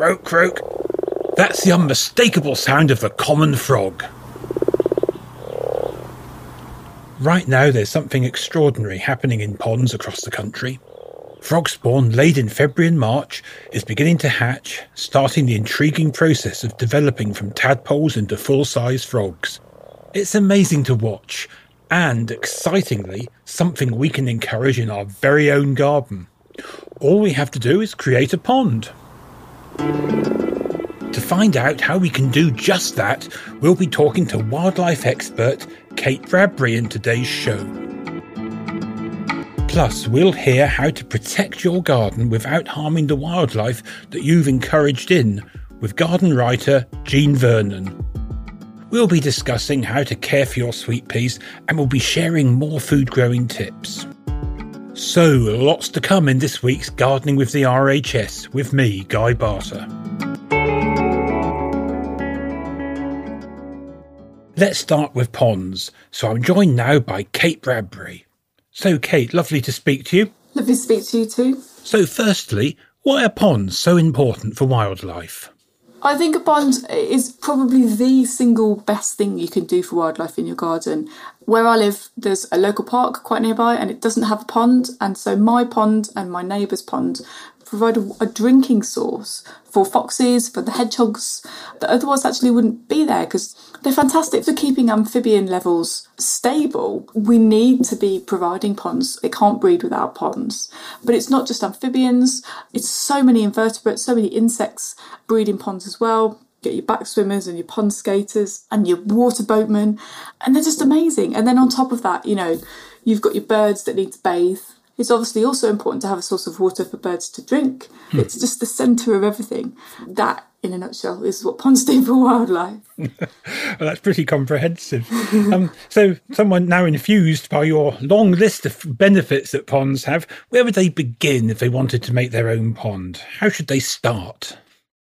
Croak, croak. That's the unmistakable sound of the common frog. Right now, there's something extraordinary happening in ponds across the country. Frog spawn laid in February and March is beginning to hatch, starting the intriguing process of developing from tadpoles into full size frogs. It's amazing to watch, and excitingly, something we can encourage in our very own garden. All we have to do is create a pond. To find out how we can do just that, we'll be talking to wildlife expert Kate Bradbury in today's show. Plus, we'll hear how to protect your garden without harming the wildlife that you've encouraged in with garden writer Jean Vernon. We'll be discussing how to care for your sweet peas and we'll be sharing more food growing tips. So, lots to come in this week's Gardening with the RHS with me, Guy Barter. Let's start with ponds. So I'm joined now by Kate Bradbury. So, Kate, lovely to speak to you. Lovely to speak to you too. So, firstly, why are ponds so important for wildlife? I think a pond is probably the single best thing you can do for wildlife in your garden. Where I live, there's a local park quite nearby and it doesn't have a pond. And so my pond and my neighbour's pond provide a, a, drinking source for foxes, for the hedgehogs that otherwise actually wouldn't be there because they're fantastic for keeping amphibian levels stable. We need to be providing ponds. It can't breed without ponds. But it's not just amphibians, it's so many invertebrates, so many insects breed in ponds as well get your back swimmers and your pond skaters and your water boatmen and they're just amazing and then on top of that you know you've got your birds that need to bathe it's obviously also important to have a source of water for birds to drink. Hmm. It's just the centre of everything. That, in a nutshell, is what ponds do for wildlife. well, that's pretty comprehensive. um, so, someone now infused by your long list of benefits that ponds have, where would they begin if they wanted to make their own pond? How should they start?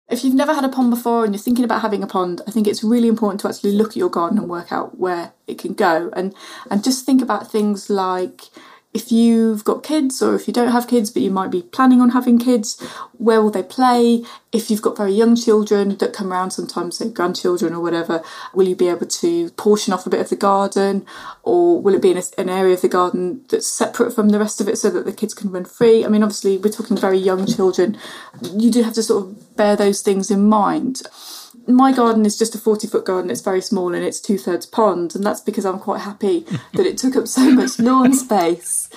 If you've never had a pond before and you're thinking about having a pond, I think it's really important to actually look at your garden and work out where it can go. And and just think about things like if you've got kids or if you don't have kids but you might be planning on having kids, where will they play? If you've got very young children that come around sometimes, say grandchildren or whatever, will you be able to portion off a bit of the garden or will it be in a, an area of the garden that's separate from the rest of it so that the kids can run free? I mean, obviously, we're talking very young children. You do have to sort of bear those things in mind my garden is just a 40 foot garden. It's very small and it's two thirds pond and that's because i'm quite happy that it took up so much lawn space.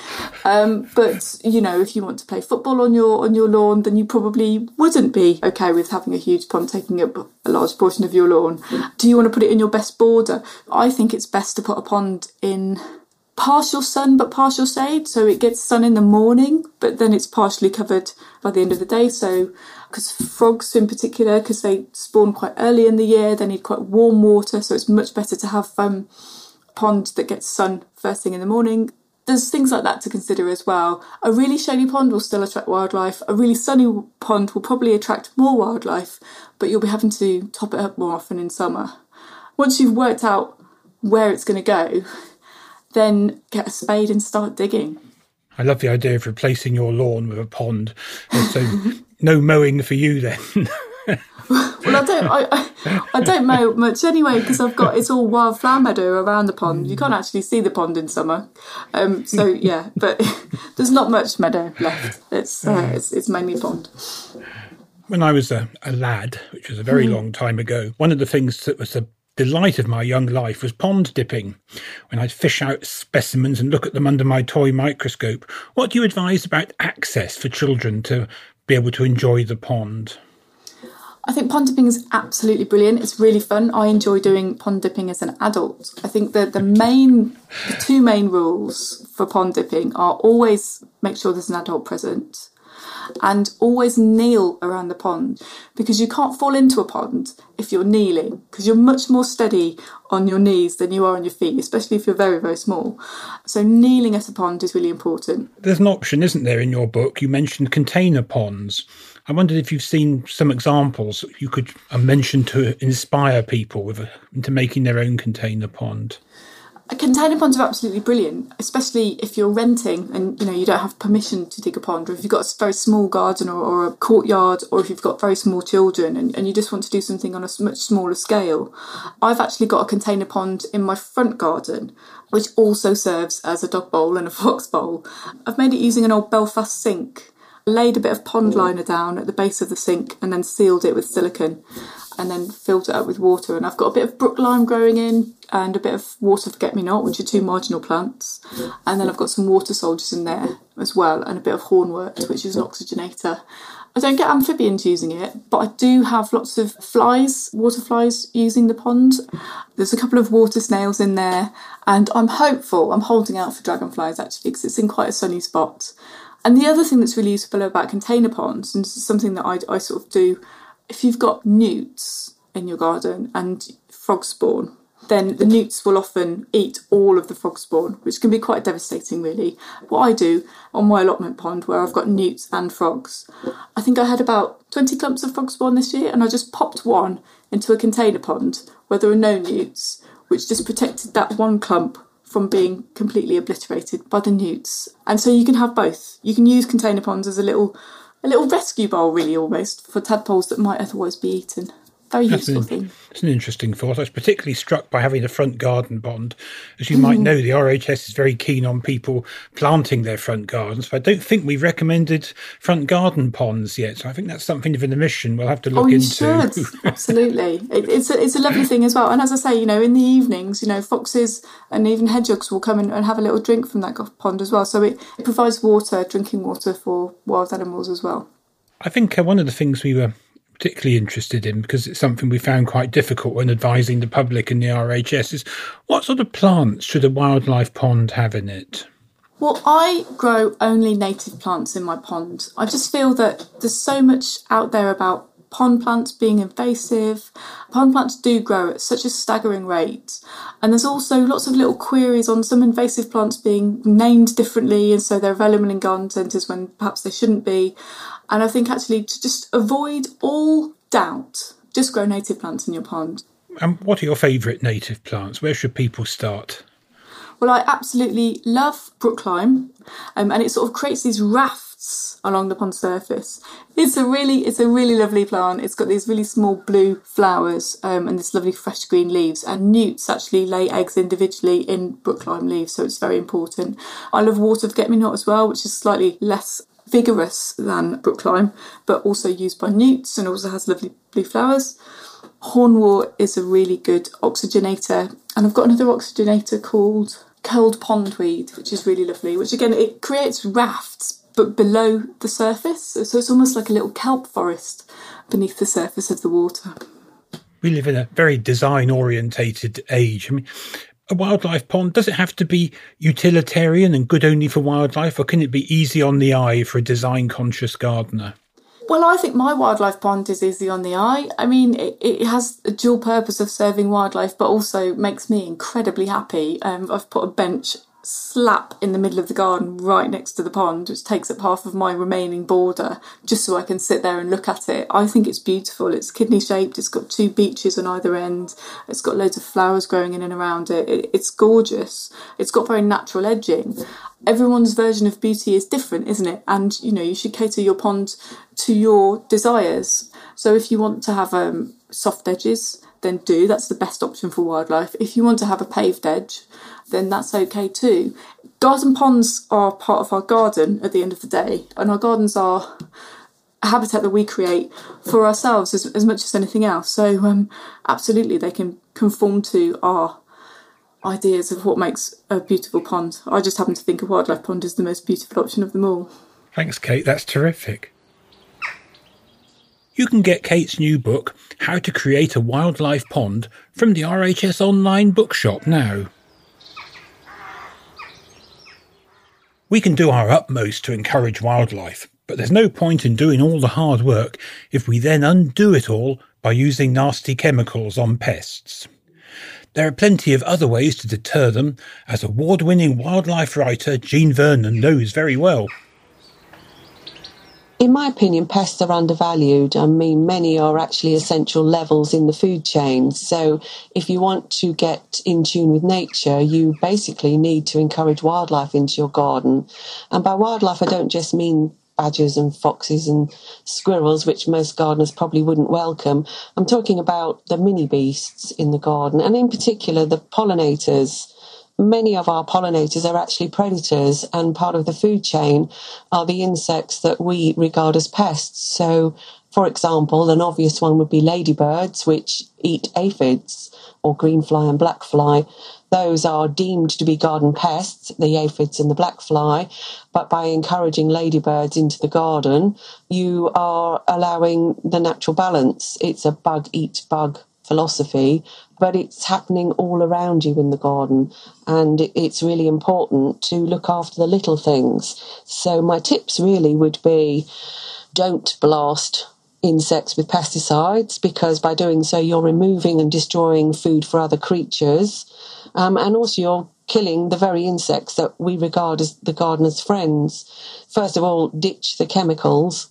Um, but you know if you want to play football on your on your lawn then you probably wouldn't be okay with having a huge pond taking up a large portion of your lawn. Do you want to put it in your best border? I think it's best to put a pond in partial sun but partial shade so it gets sun in the morning but then it's partially covered by the end of the day. So because frogs in particular, because they spawn quite early in the year, they need quite warm water, so it's much better to have um, a pond that gets sun first thing in the morning. There's things like that to consider as well. A really shady pond will still attract wildlife. A really sunny pond will probably attract more wildlife, but you'll be having to top it up more often in summer. Once you've worked out where it's going to go, then get a spade and start digging. I love the idea of replacing your lawn with a pond. So no mowing for you then. well, I don't. I, I, don't mow much anyway because I've got it's all wildflower meadow around the pond. You can't actually see the pond in summer, um, so yeah. But there's not much meadow left. It's uh, it's, it's mainly pond. When I was a, a lad, which was a very Mm-hmm. long time ago, one of the things that was the delight of my young life was pond dipping. When I'd fish out specimens and look at them under my toy microscope. What do you advise about access for children to be able to enjoy the pond? I think pond dipping is absolutely brilliant. It's really fun. I enjoy doing pond dipping as an adult. I think that the main, the two main rules for pond dipping are always make sure there's an adult present and always kneel around the pond because you can't fall into a pond if you're kneeling because you're much more steady on your knees than you are on your feet, especially if you're very, very small. So kneeling at a pond is really important. There's an option, isn't there, in your book? You mentioned container ponds. I wondered if you've seen some examples you could uh, mention to inspire people with into making their own container pond. Container ponds are absolutely brilliant, especially if you're renting and you know you don't have permission to dig a pond, or if you've got a very small garden or, or a courtyard, or if you've got very small children and, and you just want to do something on a much smaller scale. I've actually got a container pond in my front garden, which also serves as a dog bowl and a fox bowl. I've made it using an old Belfast sink. Laid a bit of pond liner down at the base of the sink and then sealed it with silicone and then filled it up with water. And I've got a bit of brook lime growing in and a bit of water forget me not, which are two marginal plants. And then I've got some water soldiers in there as well, and a bit of hornwort, which is an oxygenator. I don't get amphibians using it, but I do have lots of flies, water flies using the pond. There's a couple of water snails in there, and I'm hopeful, I'm holding out for dragonflies actually, because it's in quite a sunny spot. And the other thing that's really useful about container ponds, and something that I, I sort of do, if you've got newts in your garden and frog spawn, then the newts will often eat all of the frog spawn, which can be quite devastating, really. What I do on my allotment pond, where I've got newts and frogs, I think I had about 20 clumps of frog spawn this year, and I just popped one into a container pond where there were no newts, which just protected that one clump from being completely obliterated by the newts. And so you can have both. You can use container ponds as a little a little rescue bowl really almost for tadpoles that might otherwise be eaten. Very useful an, thing. It's an interesting thought. I was particularly struck by having a front garden pond. As you might know, the RHS is very keen on people planting their front gardens. But I don't think we've recommended front garden ponds yet. So I think that's something of an omission we'll have to look Oh, you into. should absolutely. It, it's a, it's a lovely thing as well. And as I say, you know, in the evenings, you know, foxes and even hedgehogs will come and, and have a little drink from that pond as well. So it, it provides water, drinking water for wild animals as well. I think uh, one of the things we were particularly interested in, because it's something we found quite difficult when advising the public and the RHS, is what sort of plants should a wildlife pond have in it? Well, I grow only native plants in my pond. I just feel that there's so much out there about pond plants being invasive. Pond plants do grow at such a staggering rate. And there's also lots of little queries on some invasive plants being named differently, and so they're available in garden centres when perhaps they shouldn't be. And I think actually to just avoid all doubt, just grow native plants in your pond. And what are your favourite native plants? Where should people start? Well, I absolutely love brook lime, um, and it sort of creates these rafts along the pond surface. It's a really, it's a really lovely plant. It's got these really small blue flowers um, and this lovely fresh green leaves. And newts actually lay eggs individually in brook lime leaves, so it's very important. I love water forget me not as well, which is slightly less vigorous than brook lime, but also used by newts and also has lovely blue flowers. Hornwort is a really good oxygenator, and I've got another oxygenator called Curled Pondweed, which is really lovely. Which again, it creates rafts, but below the surface, so it's almost like a little kelp forest beneath the surface of the water. We live in a very design orientated age. I mean, a wildlife pond, does it have to be utilitarian and good only for wildlife, or can it be easy on the eye for a design conscious gardener? Well, I think my wildlife pond is easy on the eye. I mean, it, it has a dual purpose of serving wildlife, but also makes me incredibly happy. Um, I've put a bench slap in the middle of the garden right next to the pond, which takes up half of my remaining border, just so I can sit there and look at it. I think it's beautiful. It's kidney shaped, it's got two beaches on either end, it's got loads of flowers growing in and around it. It's gorgeous. It's got very natural edging. Everyone's version of beauty is different, isn't it? And you know, you should cater your pond to your desires. So if you want to have um, soft edges, then do. That's the best option for wildlife. If you want to have a paved edge, then that's okay too. Garden ponds are part of our garden at the end of the day, and our gardens are a habitat that we create for ourselves as, as much as anything else. So, um, absolutely, they can conform to our ideas of what makes a beautiful pond. I just happen to think a wildlife pond is the most beautiful option of them all. Thanks, Kate. That's terrific. You can get Kate's new book, How to Create a Wildlife Pond, from the RHS Online Bookshop now. We can do our utmost to encourage wildlife, but there's no point in doing all the hard work if we then undo it all by using nasty chemicals on pests. There are plenty of other ways to deter them, as award winning wildlife writer Jean Vernon knows very well. In my opinion, pests are undervalued. I mean, many are actually essential levels in the food chain. So, if you want to get in tune with nature, you basically need to encourage wildlife into your garden. And by wildlife, I don't just mean badgers and foxes and squirrels, which most gardeners probably wouldn't welcome. I'm talking about the mini beasts in the garden, and in particular the pollinators many of our pollinators are actually predators, and part of the food chain are the insects that we regard as pests. So, for example, an obvious one would be ladybirds, which eat aphids, or greenfly and blackfly. Those are deemed to be garden pests, the aphids and the blackfly. But by encouraging ladybirds into the garden, you are allowing the natural balance. It's a bug eat bug philosophy, but it's happening all around you in the garden. And it's really important to look after the little things. So, my tips really would be don't blast insects with pesticides because by doing so, you're removing and destroying food for other creatures. Um, and also, you're killing the very insects that we regard as the gardener's friends. First of all, ditch the chemicals.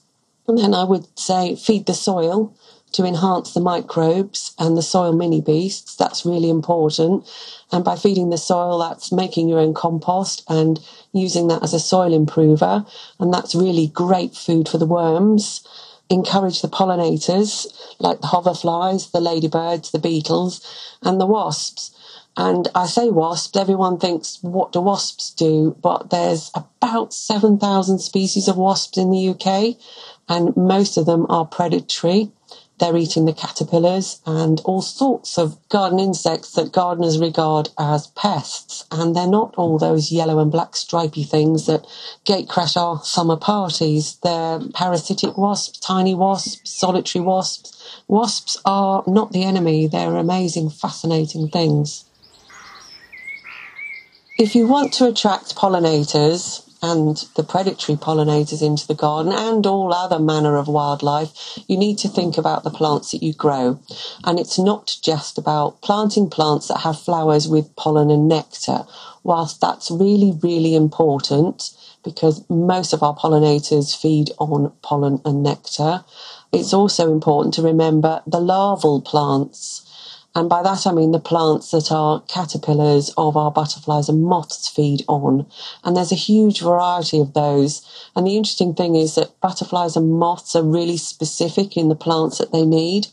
And then I would say feed the soil to enhance the microbes and the soil mini beasts. That's really important. And by feeding the soil, that's making your own compost and using that as a soil improver. And that's really great food for the worms. Encourage the pollinators like the hoverflies, the ladybirds, the beetles, and the wasps. And I say wasps, everyone thinks, what do wasps do? But there's about 7,000 species of wasps in the UK, and most of them are predatory. They're eating the caterpillars and all sorts of garden insects that gardeners regard as pests. And they're not all those yellow and black stripy things that gatecrash our summer parties. They're parasitic wasps, tiny wasps, solitary wasps. Wasps are not the enemy. They're amazing, fascinating things. If you want to attract pollinators, and the predatory pollinators into the garden and all other manner of wildlife, you need to think about the plants that you grow. And it's not just about planting plants that have flowers with pollen and nectar. Whilst that's really, really important because most of our pollinators feed on pollen and nectar, it's also important to remember the larval plants and by that I mean the plants that our caterpillars of our butterflies and moths feed on. And there's a huge variety of those. And the interesting thing is that butterflies and moths are really specific in the plants that they need.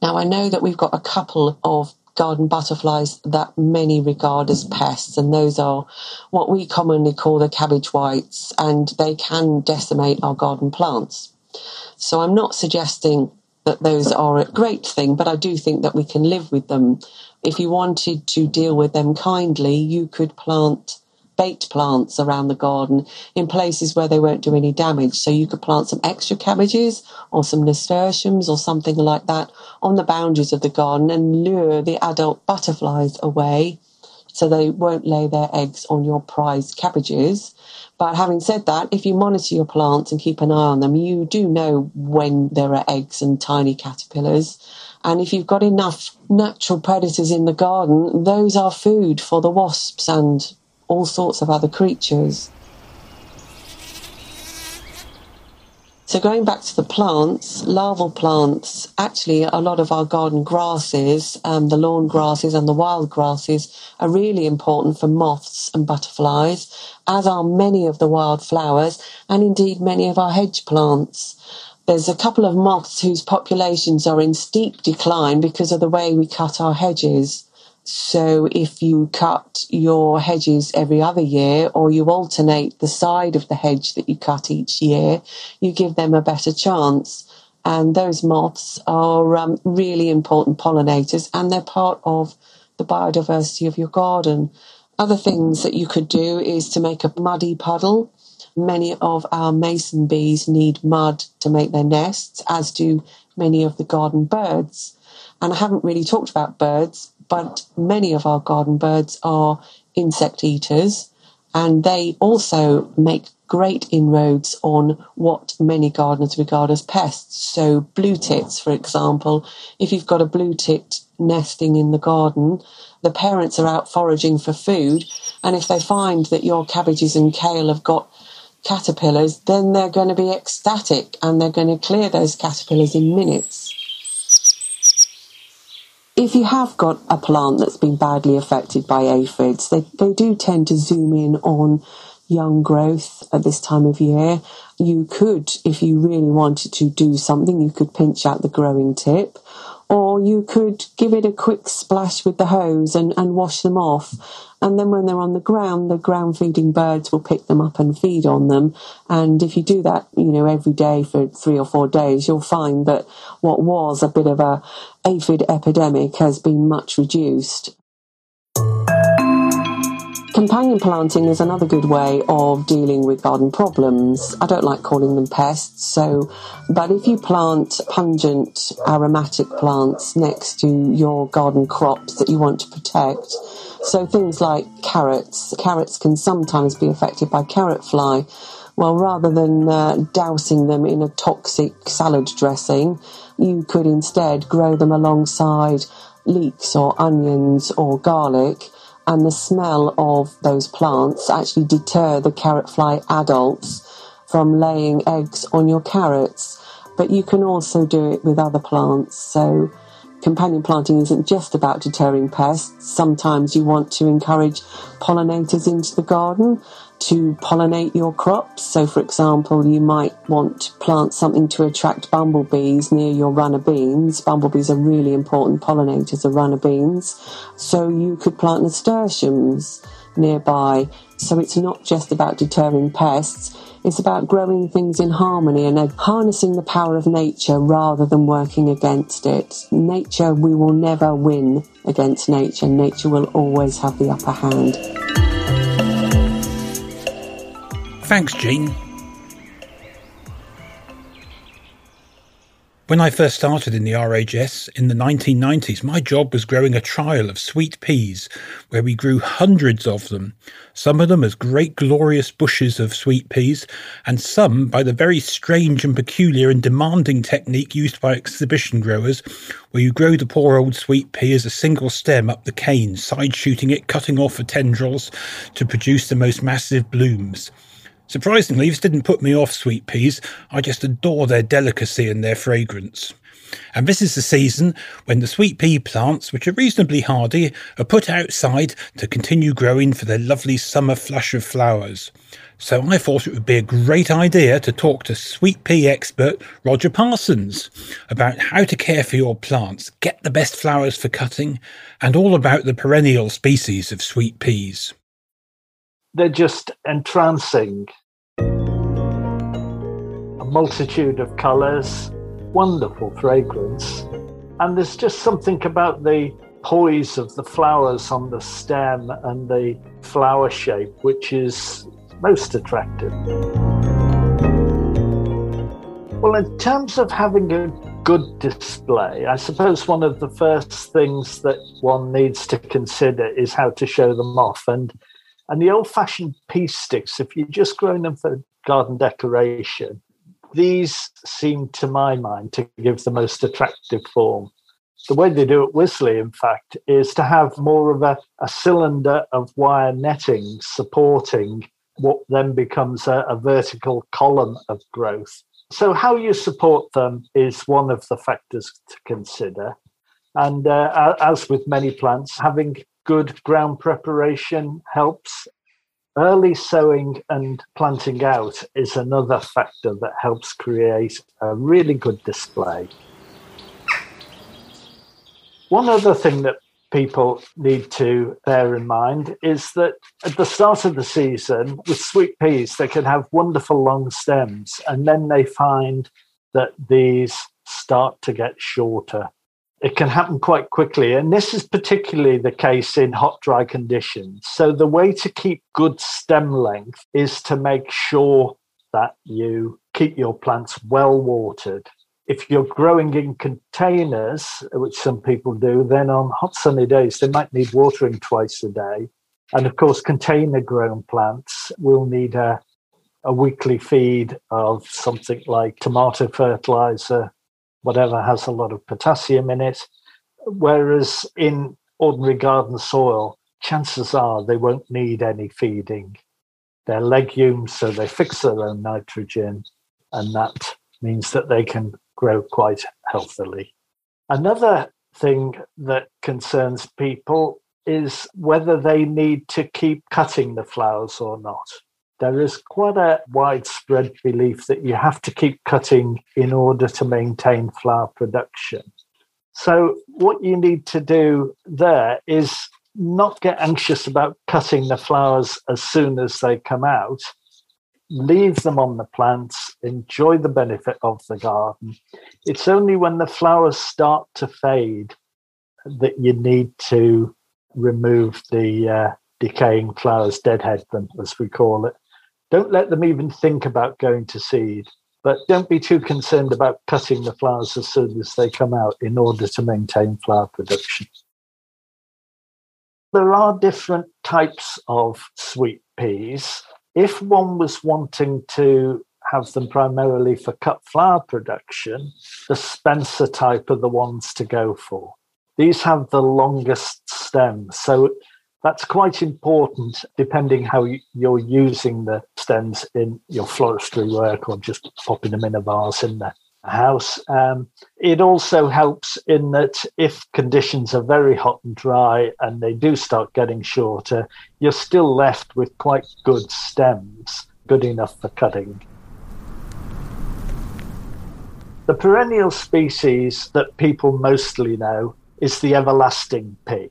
Now I know that we've got a couple of garden butterflies that many regard as pests, and those are what we commonly call the cabbage whites, and they can decimate our garden plants. So I'm not suggesting that those are a great thing, but I do think that we can live with them. If you wanted to deal with them kindly, you could plant bait plants around the garden in places where they won't do any damage. So you could plant some extra cabbages or some nasturtiums or something like that on the boundaries of the garden and lure the adult butterflies away so they won't lay their eggs on your prized cabbages. But having said that, if you monitor your plants and keep an eye on them, you do know when there are eggs and tiny caterpillars. And if you've got enough natural predators in the garden, those are food for the wasps and all sorts of other creatures. So going back to the plants, larval plants, actually a lot of our garden grasses, um, the lawn grasses and the wild grasses are really important for moths and butterflies, as are many of the wild flowers and indeed many of our hedge plants. There's a couple of moths whose populations are in steep decline because of the way we cut our hedges. So if you cut your hedges every other year or you alternate the side of the hedge that you cut each year, you give them a better chance. And those moths are um, really important pollinators and they're part of the biodiversity of your garden. Other things that you could do is to make a muddy puddle. Many of our mason bees need mud to make their nests, as do many of the garden birds. And I haven't really talked about birds, but many of our garden birds are insect eaters and they also make great inroads on what many gardeners regard as pests. So, blue tits, for example, if you've got a blue tit nesting in the garden, the parents are out foraging for food, and if they find that your cabbages and kale have got caterpillars, then they're going to be ecstatic and they're going to clear those caterpillars in minutes if you have got a plant that's been badly affected by aphids, they, they do tend to zoom in on young growth at this time of year. You could, if you really wanted to do something, you could pinch out the growing tip or you could give it a quick splash with the hose and, and wash them off. And then when they're on the ground, the ground feeding birds will pick them up and feed on them. And if you do that, you know, every day for three or four days, you'll find that what was a bit of a aphid epidemic has been much reduced. Companion planting is another good way of dealing with garden problems. I don't like calling them pests, so, but if you plant pungent aromatic plants next to your garden crops that you want to protect, so things like carrots, carrots can sometimes be affected by carrot fly. Well, rather than uh, dousing them in a toxic salad dressing, you could instead grow them alongside leeks or onions or garlic and the smell of those plants actually deter the carrot fly adults from laying eggs on your carrots. But you can also do it with other plants. So companion planting isn't just about deterring pests. Sometimes you want to encourage pollinators into the garden to pollinate your crops. So, for example, you might want to plant something to attract bumblebees near your runner beans. Bumblebees are really important pollinators of runner beans. So, you could plant nasturtiums nearby. So, it's not just about deterring pests, it's about growing things in harmony and harnessing the power of nature rather than working against it. Nature, we will never win against nature. Nature will always have the upper hand. Thanks, Jean. When I first started in the RHS in the 1990s, my job was growing a trial of sweet peas, where we grew hundreds of them, some of them as great glorious bushes of sweet peas, and some by the very strange and peculiar and demanding technique used by exhibition growers, where you grow the poor old sweet pea as a single stem up the cane, side shooting it, cutting off the tendrils to produce the most massive blooms. Surprisingly, this didn't put me off sweet peas. I just adore their delicacy and their fragrance. And this is the season when the sweet pea plants, which are reasonably hardy, are put outside to continue growing for their lovely summer flush of flowers. So I thought it would be a great idea to talk to sweet pea expert Roger Parsons about how to care for your plants, get the best flowers for cutting, and all about the perennial species of sweet peas they're just entrancing. A multitude of colours, wonderful fragrance. And there's just something about the poise of the flowers on the stem and the flower shape which is most attractive. Well, in terms of having a good display, I suppose one of the first things that one needs to consider is how to show them off. And and the old fashioned pea sticks, if you're just growing them for garden decoration, these seem to my mind to give the most attractive form. the way they do it Wisley, in fact, is to have more of a, a cylinder of wire netting supporting what then becomes a, a vertical column of growth. So, how you support them is one of the factors to consider. And uh, as with many plants, having good ground preparation helps. Early sowing and planting out is another factor that helps create a really good display. One other thing that people need to bear in mind is that at the start of the season, with sweet peas, they can have wonderful long stems, and then they find that these start to get shorter. It can happen quite quickly, and this is particularly the case in hot, dry conditions. So, the way to keep good stem length is to make sure that you keep your plants well watered if you're growing in containers, which some people do, then on hot sunny days, they might need watering twice a day. And of course, container grown plants will need a, a weekly feed of something like tomato fertilizer, whatever has a lot of potassium in it. Whereas in ordinary garden soil, chances are they won't need any feeding. They're legumes, so they fix their own nitrogen, and that means that they can grow quite healthily. Another thing that concerns people is whether they need to keep cutting the flowers or not. There is quite a widespread belief that you have to keep cutting in order to maintain flower production. So, what you need to do there is not get anxious about cutting the flowers as soon as they come out, leave them on the plants, enjoy the benefit of the garden. It's only when the flowers start to fade that you need to remove the uh, decaying flowers, deadhead them, as we call it. Don't let them even think about going to seed, but don't be too concerned about cutting the flowers as soon as they come out in order to maintain flower production. There are different types of sweet peas if one was wanting to have them primarily for cut flower production, the Spencer type are the ones to go for. These have the longest stems, so that's quite important depending how you're using the stems in your floristry work or just popping them in a vase in the house. Um, it also helps in that if conditions are very hot and dry and they do start getting shorter, you're still left with quite good stems, good enough for cutting. The perennial species that people mostly know is the everlasting pea.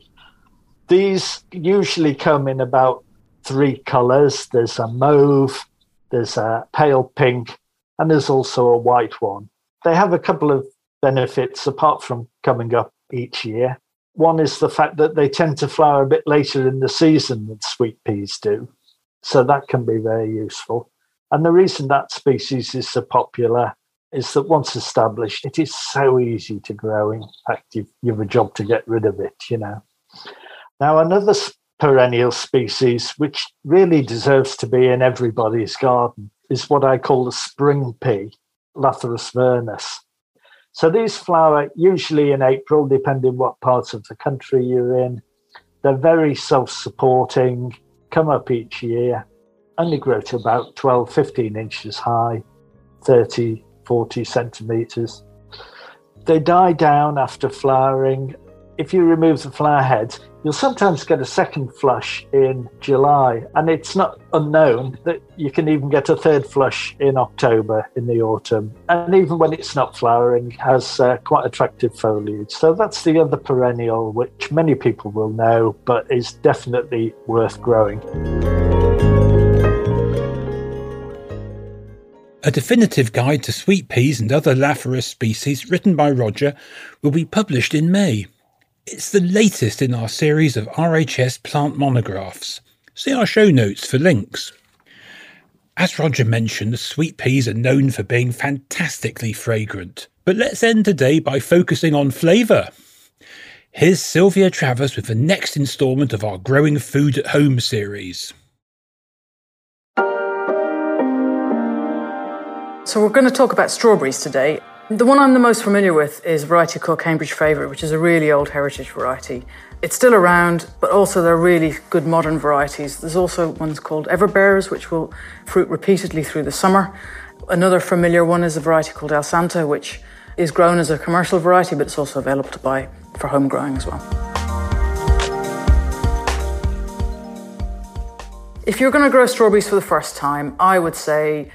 These usually come in about three colours there's a mauve, there's a pale pink, and there's also a white one they have a couple of benefits apart from coming up each year. One is the fact that they tend to flower a bit later in the season than sweet peas do. So that can be very useful. And the reason that species is so popular is that once established, it is so easy to grow. In fact, you've, you've a job to get rid of it, you know. Now, another perennial species, which really deserves to be in everybody's garden, is what I call the spring pea. Lathyrus vernus. So these flower usually in April, depending what part of the country you're in. They're very self-supporting, come up each year, only grow to about 12, 15 inches high, 30, 40 centimeters. They die down after flowering. If you remove the flower heads, You'll sometimes get a second flush in July, and it's not unknown that you can even get a third flush in October in the autumn. And even when it's not flowering, has uh, quite attractive foliage. So that's the other perennial, which many people will know, but is definitely worth growing. A definitive guide to sweet peas and other Lathyrus species, written by Roger, will be published in May. It's the latest in our series of RHS plant monographs. See our show notes for links. As Roger mentioned, sweet peas are known for being fantastically fragrant. But let's end today by focusing on flavour. Here's Sylvia Travers with the next instalment of our Growing Food at Home series. So, we're going to talk about strawberries today. The one I'm the most familiar with is a variety called Cambridge Favourite, which is a really old heritage variety. It's still around, but also there are really good modern varieties. There's also ones called Everbearers, which will fruit repeatedly through the summer. Another familiar one is a variety called Elsanta, which is grown as a commercial variety, but it's also available to buy for home growing as well. If you're going to grow strawberries for the first time, I would say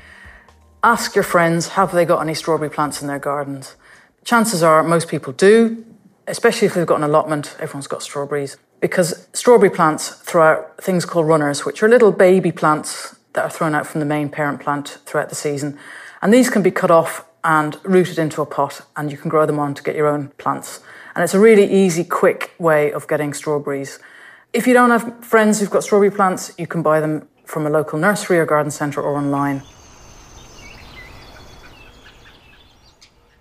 ask your friends have they got any strawberry plants in their gardens. Chances are most people do, especially if they've got an allotment, everyone's got strawberries. Because strawberry plants throw out things called runners, which are little baby plants that are thrown out from the main parent plant throughout the season. And these can be cut off and rooted into a pot, and you can grow them on to get your own plants. And it's a really easy, quick way of getting strawberries. If you don't have friends who've got strawberry plants, you can buy them from a local nursery or garden centre or online.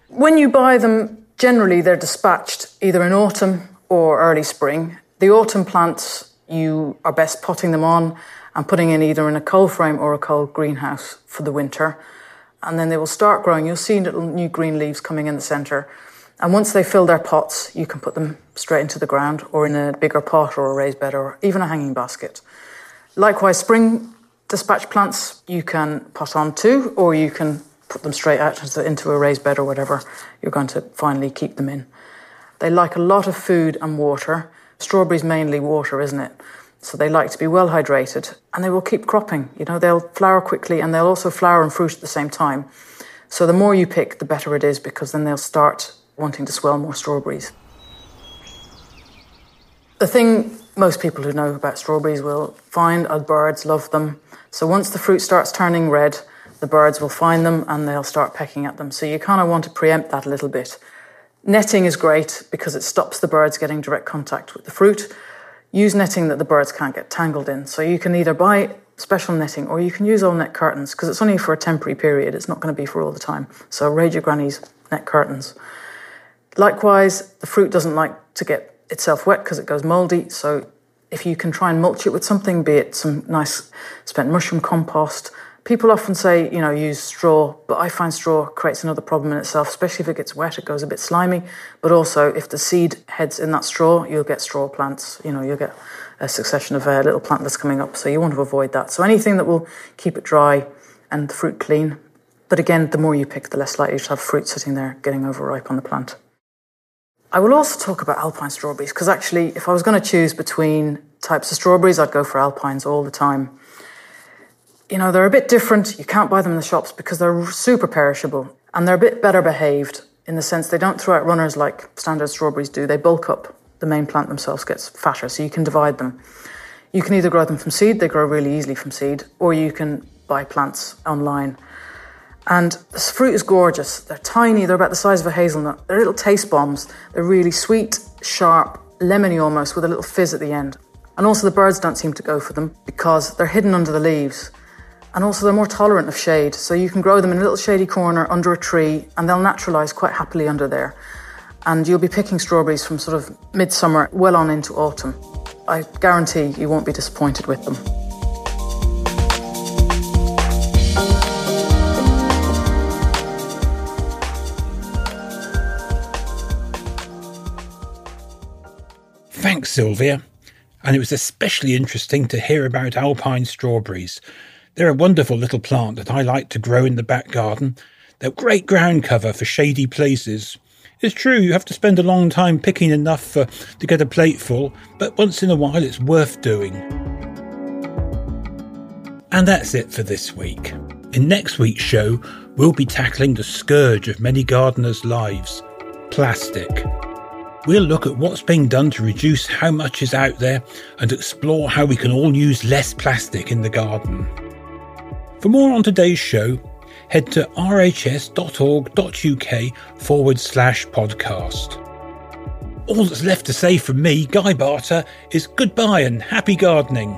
When you buy them, generally they're dispatched either in autumn or early spring. The autumn plants, you are best potting them on and putting in either in a cold frame or a cold greenhouse for the winter. And then they will start growing. You'll see little new green leaves coming in the centre. And once they fill their pots, you can put them straight into the ground or in a bigger pot or a raised bed or even a hanging basket. Likewise, spring dispatch plants you can pot on too, or you can put them straight out into a raised bed or whatever you're going to finally keep them in. They like a lot of food and water. Strawberries mainly water, isn't it? So they like to be well hydrated and they will keep cropping. You know, they'll flower quickly and they'll also flower and fruit at the same time. So the more you pick, the better it is because then they'll start wanting to swell more strawberries. The thing most people who know about strawberries will find are birds love them. So once the fruit starts turning red, the birds will find them and they'll start pecking at them. So you kind of want to preempt that a little bit. Netting is great because it stops the birds getting direct contact with the fruit. Use netting that the birds can't get tangled in. So you can either buy special netting or you can use all net curtains because it's only for a temporary period. It's not going to be for all the time. So raid your granny's net curtains. Likewise, the fruit doesn't like to get itself wet because it goes moldy. So if you can try and mulch it with something, be it some nice spent mushroom compost, People often say, you know, use straw, but I find straw creates another problem in itself, especially if it gets wet, it goes a bit slimy. But also, if the seed heads in that straw, you'll get straw plants. You know, you'll get a succession of uh, little plantlets coming up. So you want to avoid that. So anything that will keep it dry and the fruit clean. But again, the more you pick, the less likely to have fruit sitting there getting overripe on the plant. I will also talk about alpine strawberries because actually, if I was going to choose between types of strawberries, I'd go for alpines all the time you know, they're a bit different. You can't buy them in the shops because they're super perishable and they're a bit better behaved in the sense they don't throw out runners like standard strawberries do. They bulk up. The main plant themselves gets fatter, so you can divide them. You can either grow them from seed, they grow really easily from seed, or you can buy plants online. And this fruit is gorgeous. They're tiny, they're about the size of a hazelnut. They're little taste bombs. They're really sweet, sharp, lemony almost, with a little fizz at the end. And also, the birds don't seem to go for them because they're hidden under the leaves. And also, they're more tolerant of shade. So you can grow them in a little shady corner under a tree, and they'll naturalise quite happily under there. And you'll be picking strawberries from sort of midsummer well on into autumn. I guarantee you won't be disappointed with them. Thanks, Sylvia. And it was especially interesting to hear about alpine strawberries they're a wonderful little plant that I like to grow in the back garden. They're great ground cover for shady places. It's true, you have to spend a long time picking enough for, to get a plateful, but once in a while it's worth doing. And that's it for this week. In next week's show, we'll be tackling the scourge of many gardeners' lives plastic. We'll look at what's being done to reduce how much is out there and explore how we can all use less plastic in the garden. For more on today's show, head to rhs.org.uk forward slash podcast. All that's left to say from me, Guy Barter, is goodbye and happy gardening.